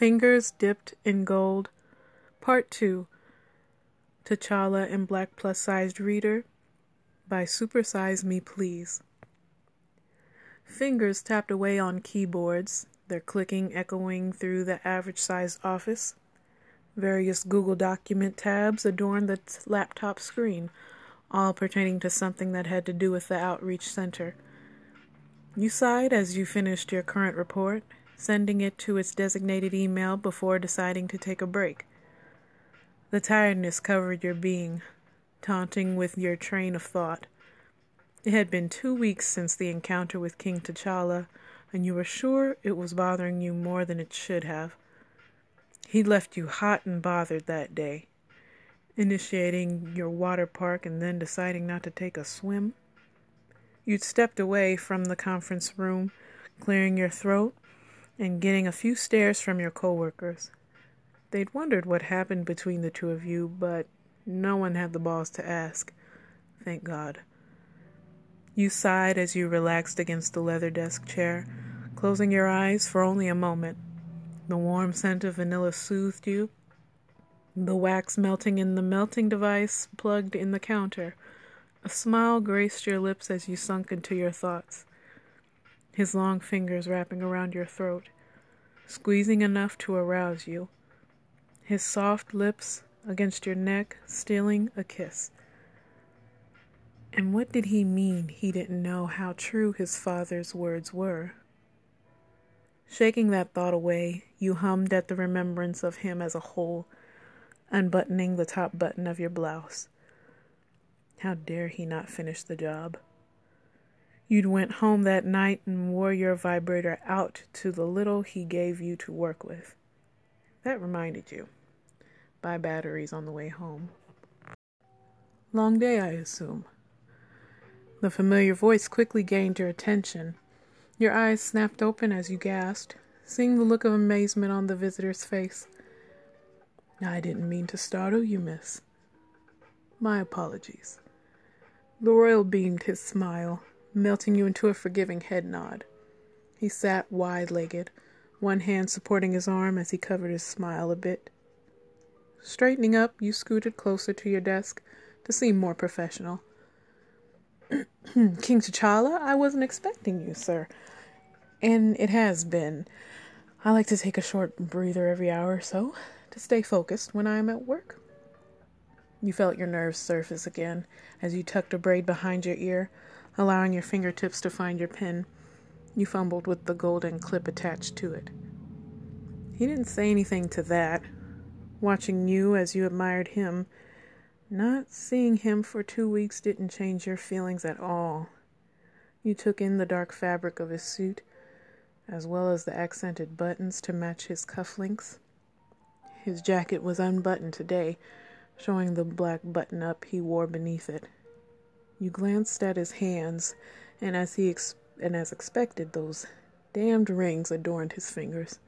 Fingers Dipped in Gold, Part 2 T'Challa in Black Plus Sized Reader by Supersize Me Please. Fingers tapped away on keyboards, their clicking echoing through the average sized office. Various Google document tabs adorned the laptop screen, all pertaining to something that had to do with the Outreach Center. You sighed as you finished your current report sending it to its designated email before deciding to take a break. The tiredness covered your being, taunting with your train of thought. It had been two weeks since the encounter with King T'Challa, and you were sure it was bothering you more than it should have. He left you hot and bothered that day, initiating your water park and then deciding not to take a swim. You'd stepped away from the conference room, clearing your throat, and getting a few stares from your coworkers. They'd wondered what happened between the two of you, but no one had the balls to ask. Thank God. You sighed as you relaxed against the leather desk chair, closing your eyes for only a moment. The warm scent of vanilla soothed you. The wax melting in the melting device plugged in the counter. A smile graced your lips as you sunk into your thoughts his long fingers wrapping around your throat, squeezing enough to arouse you, his soft lips against your neck, stealing a kiss. And what did he mean he didn't know how true his father's words were? Shaking that thought away, you hummed at the remembrance of him as a whole, unbuttoning the top button of your blouse. How dare he not finish the job? You'd went home that night and wore your vibrator out to the little he gave you to work with. That reminded you. Buy batteries on the way home. Long day, I assume. The familiar voice quickly gained your attention. Your eyes snapped open as you gasped, seeing the look of amazement on the visitor's face. I didn't mean to startle you, miss. My apologies. The royal beamed his smile melting you into a forgiving head nod. He sat wide legged, one hand supporting his arm as he covered his smile a bit. Straightening up, you scooted closer to your desk to seem more professional. King T'Challa, I wasn't expecting you, sir. And it has been. I like to take a short breather every hour or so to stay focused when I am at work. You felt your nerves surface again as you tucked a braid behind your ear, allowing your fingertips to find your pen. You fumbled with the golden clip attached to it. He didn't say anything to that, watching you as you admired him. Not seeing him for two weeks didn't change your feelings at all. You took in the dark fabric of his suit, as well as the accented buttons to match his cufflinks. His jacket was unbuttoned today, showing the black button up he wore beneath it. You glanced at his hands, and as he ex- and as expected, those damned rings adorned his fingers.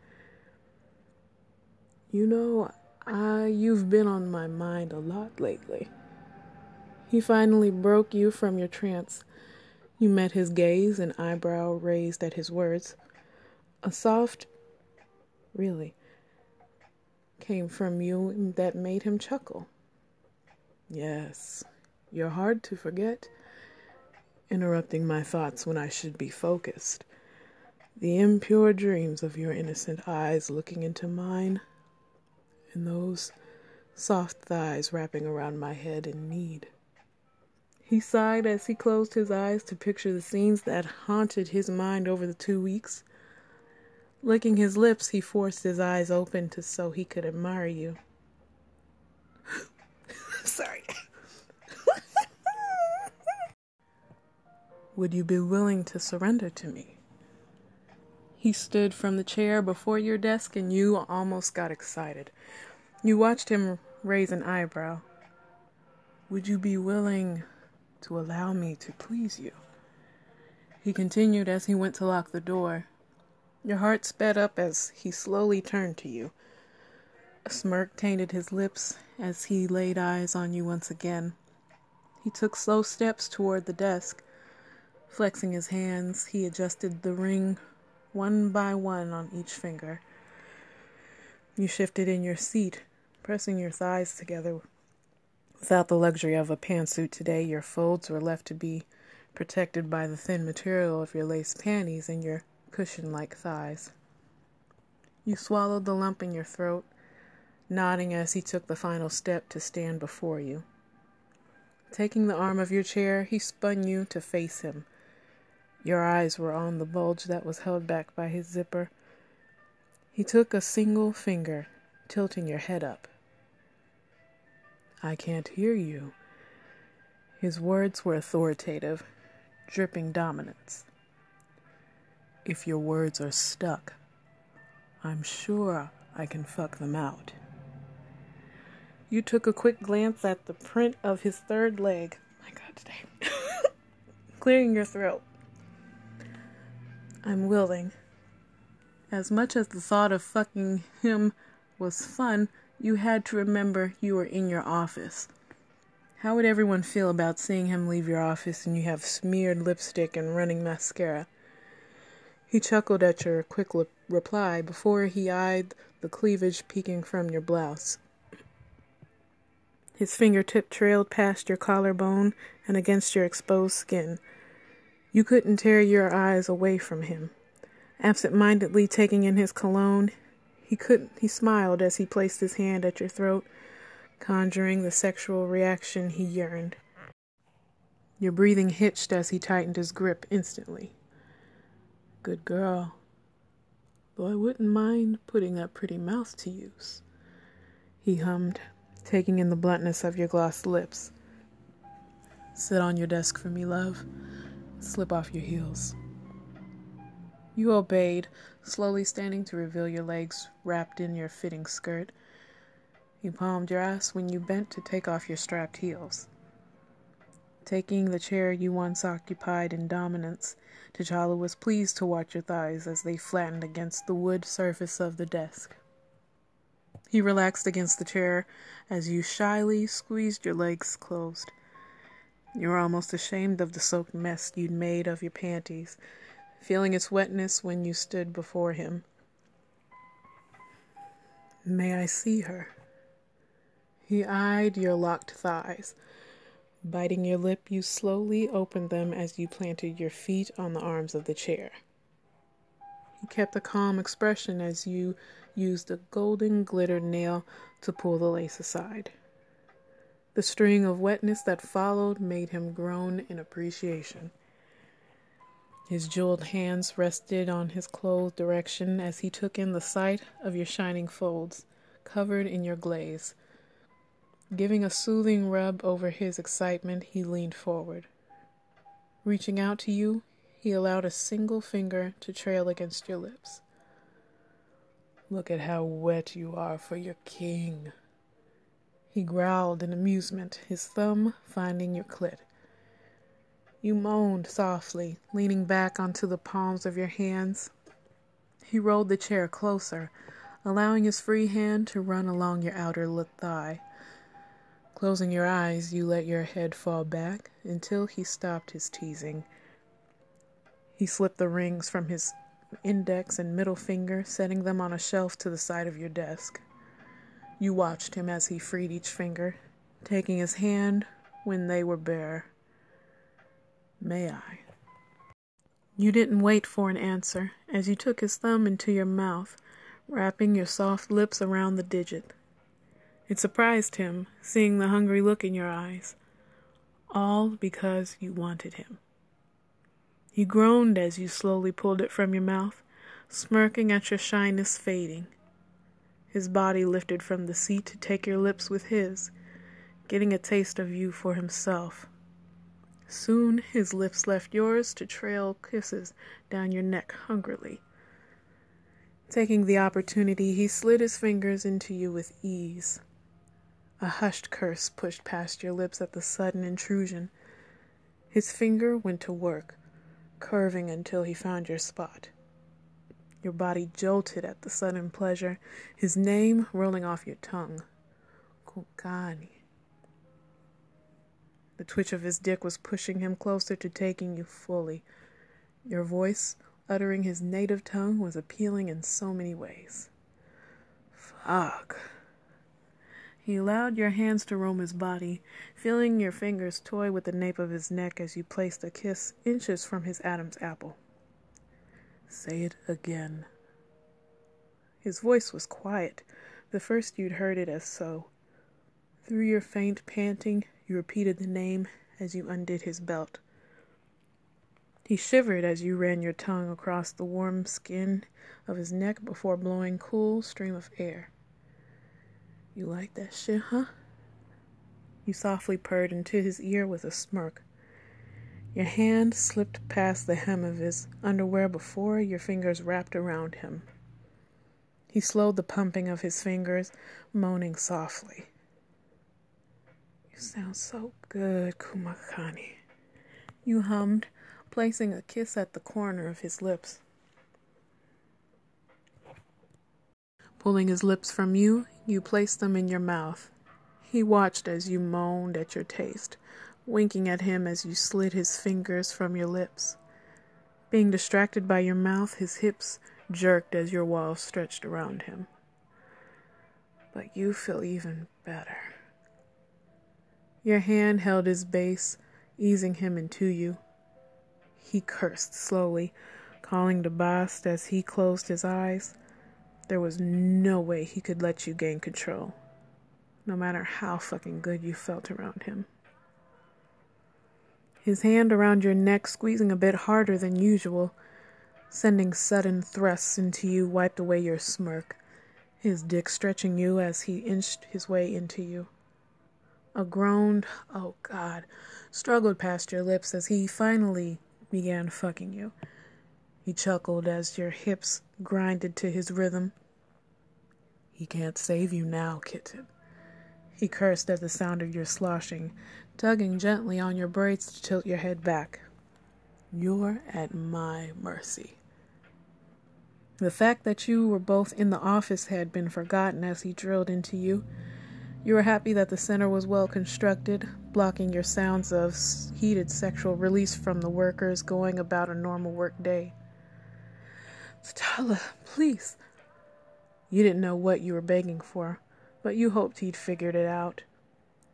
You know, I you've been on my mind a lot lately. He finally broke you from your trance. You met his gaze, an eyebrow raised at his words. A soft, really, came from you that made him chuckle. Yes, you're hard to forget, interrupting my thoughts when I should be focused. The impure dreams of your innocent eyes looking into mine, and those soft thighs wrapping around my head in need. He sighed as he closed his eyes to picture the scenes that haunted his mind over the two weeks. Licking his lips, he forced his eyes open to so he could admire you. Sorry. Would you be willing to surrender to me? He stood from the chair before your desk and you almost got excited. You watched him raise an eyebrow. Would you be willing to allow me to please you? He continued as he went to lock the door. Your heart sped up as he slowly turned to you. A smirk tainted his lips as he laid eyes on you once again. He took slow steps toward the desk. Flexing his hands, he adjusted the ring one by one on each finger. You shifted in your seat, pressing your thighs together. Without the luxury of a pantsuit today, your folds were left to be protected by the thin material of your lace panties and your cushion like thighs. You swallowed the lump in your throat, nodding as he took the final step to stand before you. Taking the arm of your chair, he spun you to face him. Your eyes were on the bulge that was held back by his zipper. He took a single finger, tilting your head up. I can't hear you. His words were authoritative, dripping dominance. If your words are stuck, I'm sure I can fuck them out. You took a quick glance at the print of his third leg. My God, today. Clearing your throat. I'm willing. As much as the thought of fucking him was fun, you had to remember you were in your office. How would everyone feel about seeing him leave your office and you have smeared lipstick and running mascara? He chuckled at your quick li- reply before he eyed the cleavage peeking from your blouse. His fingertip trailed past your collarbone and against your exposed skin. You couldn't tear your eyes away from him. Absent-mindedly taking in his cologne, he couldn't he smiled as he placed his hand at your throat, conjuring the sexual reaction he yearned. Your breathing hitched as he tightened his grip instantly. Good girl. Though I wouldn't mind putting that pretty mouth to use. He hummed, taking in the bluntness of your glossed lips. Sit on your desk for me, love. Slip off your heels. You obeyed, slowly standing to reveal your legs wrapped in your fitting skirt. You palmed your ass when you bent to take off your strapped heels. Taking the chair you once occupied in dominance, T'Challa was pleased to watch your thighs as they flattened against the wood surface of the desk. He relaxed against the chair as you shyly squeezed your legs closed. You were almost ashamed of the soaked mess you'd made of your panties, feeling its wetness when you stood before him. May I see her? He eyed your locked thighs. Biting your lip, you slowly opened them as you planted your feet on the arms of the chair. He kept a calm expression as you used a golden glittered nail to pull the lace aside. The string of wetness that followed made him groan in appreciation. His jeweled hands rested on his clothed direction as he took in the sight of your shining folds, covered in your glaze. Giving a soothing rub over his excitement, he leaned forward. Reaching out to you, he allowed a single finger to trail against your lips. Look at how wet you are for your king. He growled in amusement, his thumb finding your clit. You moaned softly, leaning back onto the palms of your hands. He rolled the chair closer, allowing his free hand to run along your outer thigh. Closing your eyes, you let your head fall back until he stopped his teasing. He slipped the rings from his index and middle finger, setting them on a shelf to the side of your desk. You watched him as he freed each finger, taking his hand when they were bare. May I? You didn't wait for an answer as you took his thumb into your mouth, wrapping your soft lips around the digit. It surprised him, seeing the hungry look in your eyes, all because you wanted him. He groaned as you slowly pulled it from your mouth, smirking at your shyness fading. His body lifted from the seat to take your lips with his, getting a taste of you for himself. Soon his lips left yours to trail kisses down your neck hungrily. Taking the opportunity, he slid his fingers into you with ease. A hushed curse pushed past your lips at the sudden intrusion. His finger went to work, curving until he found your spot. Your body jolted at the sudden pleasure, his name rolling off your tongue. Kumkani. The twitch of his dick was pushing him closer to taking you fully. Your voice, uttering his native tongue, was appealing in so many ways. Fuck. He allowed your hands to roam his body, feeling your fingers toy with the nape of his neck as you placed a kiss inches from his Adam's apple. Say it again. His voice was quiet, the first you'd heard it as so. Through your faint panting, you repeated the name as you undid his belt. He shivered as you ran your tongue across the warm skin of his neck before blowing cool stream of air. You like that shit, huh? You softly purred into his ear with a smirk. Your hand slipped past the hem of his underwear before your fingers wrapped around him. He slowed the pumping of his fingers, moaning softly. You sound so good, Kumkani. You hummed, placing a kiss at the corner of his lips. Pulling his lips from you, you placed them in your mouth. He watched as you moaned at your taste, winking at him as you slid his fingers from your lips. Being distracted by your mouth, his hips jerked as your walls stretched around him. But you feel even better. Your hand held his base, easing him into you. He cursed slowly, calling to Bast as he closed his eyes. There was no way he could let you gain control, no matter how fucking good you felt around him. His hand around your neck squeezing a bit harder than usual, sending sudden thrusts into you wiped away your smirk, his dick stretching you as he inched his way into you. A groan, oh God, struggled past your lips as he finally began fucking you. He chuckled as your hips grinded to his rhythm. He can't save you now, kitten. He cursed at the sound of your sloshing, tugging gently on your braids to tilt your head back. You're at my mercy. The fact that you were both in the office had been forgotten as he drilled into you. You were happy that the center was well constructed, blocking your sounds of heated sexual release from the workers going about a normal work day. T'Challa, please. You didn't know what you were begging for, but you hoped he'd figured it out.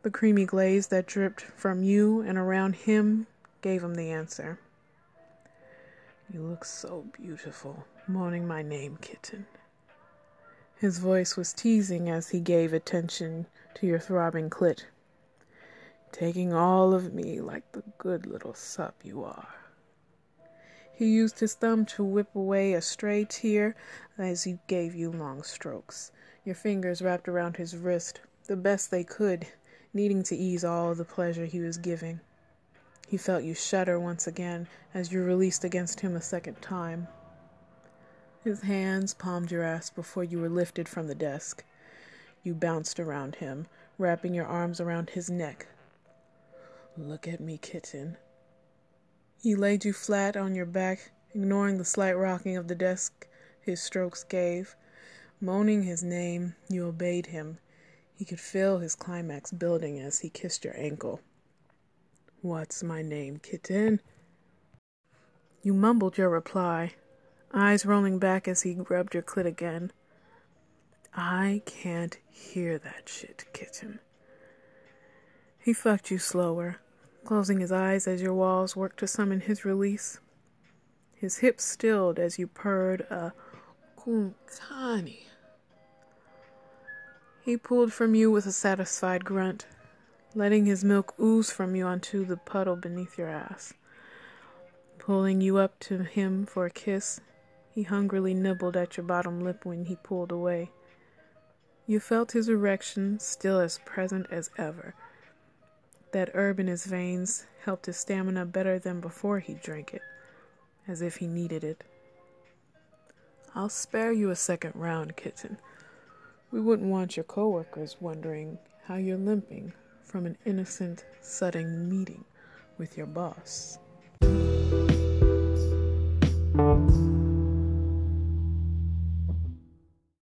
The creamy glaze that dripped from you and around him gave him the answer. You look so beautiful, moaning my name, kitten. His voice was teasing as he gave attention to your throbbing clit, taking all of me like the good little sup you are. He used his thumb to whip away a stray tear as he gave you long strokes. Your fingers wrapped around his wrist, the best they could, needing to ease all the pleasure he was giving. He felt you shudder once again as you released against him a second time. His hands palmed your ass before you were lifted from the desk. You bounced around him, wrapping your arms around his neck. Look at me, kitten. He laid you flat on your back, ignoring the slight rocking of the desk his strokes gave. Moaning his name, you obeyed him. He could feel his climax building as he kissed your ankle. What's my name, kitten? You mumbled your reply, eyes rolling back as he rubbed your clit again. I can't hear that shit, kitten. He fucked you slower, closing his eyes as your walls worked to summon his release. His hips stilled as you purred a Kumkani. He pulled from you with a satisfied grunt, letting his milk ooze from you onto the puddle beneath your ass. Pulling you up to him for a kiss, he hungrily nibbled at your bottom lip when he pulled away. You felt his erection still as present as ever that herb in his veins helped his stamina better than before he drank it, as if he needed it. I'll spare you a second round, kitten. We wouldn't want your coworkers wondering how you're limping from an innocent, sudden meeting with your boss.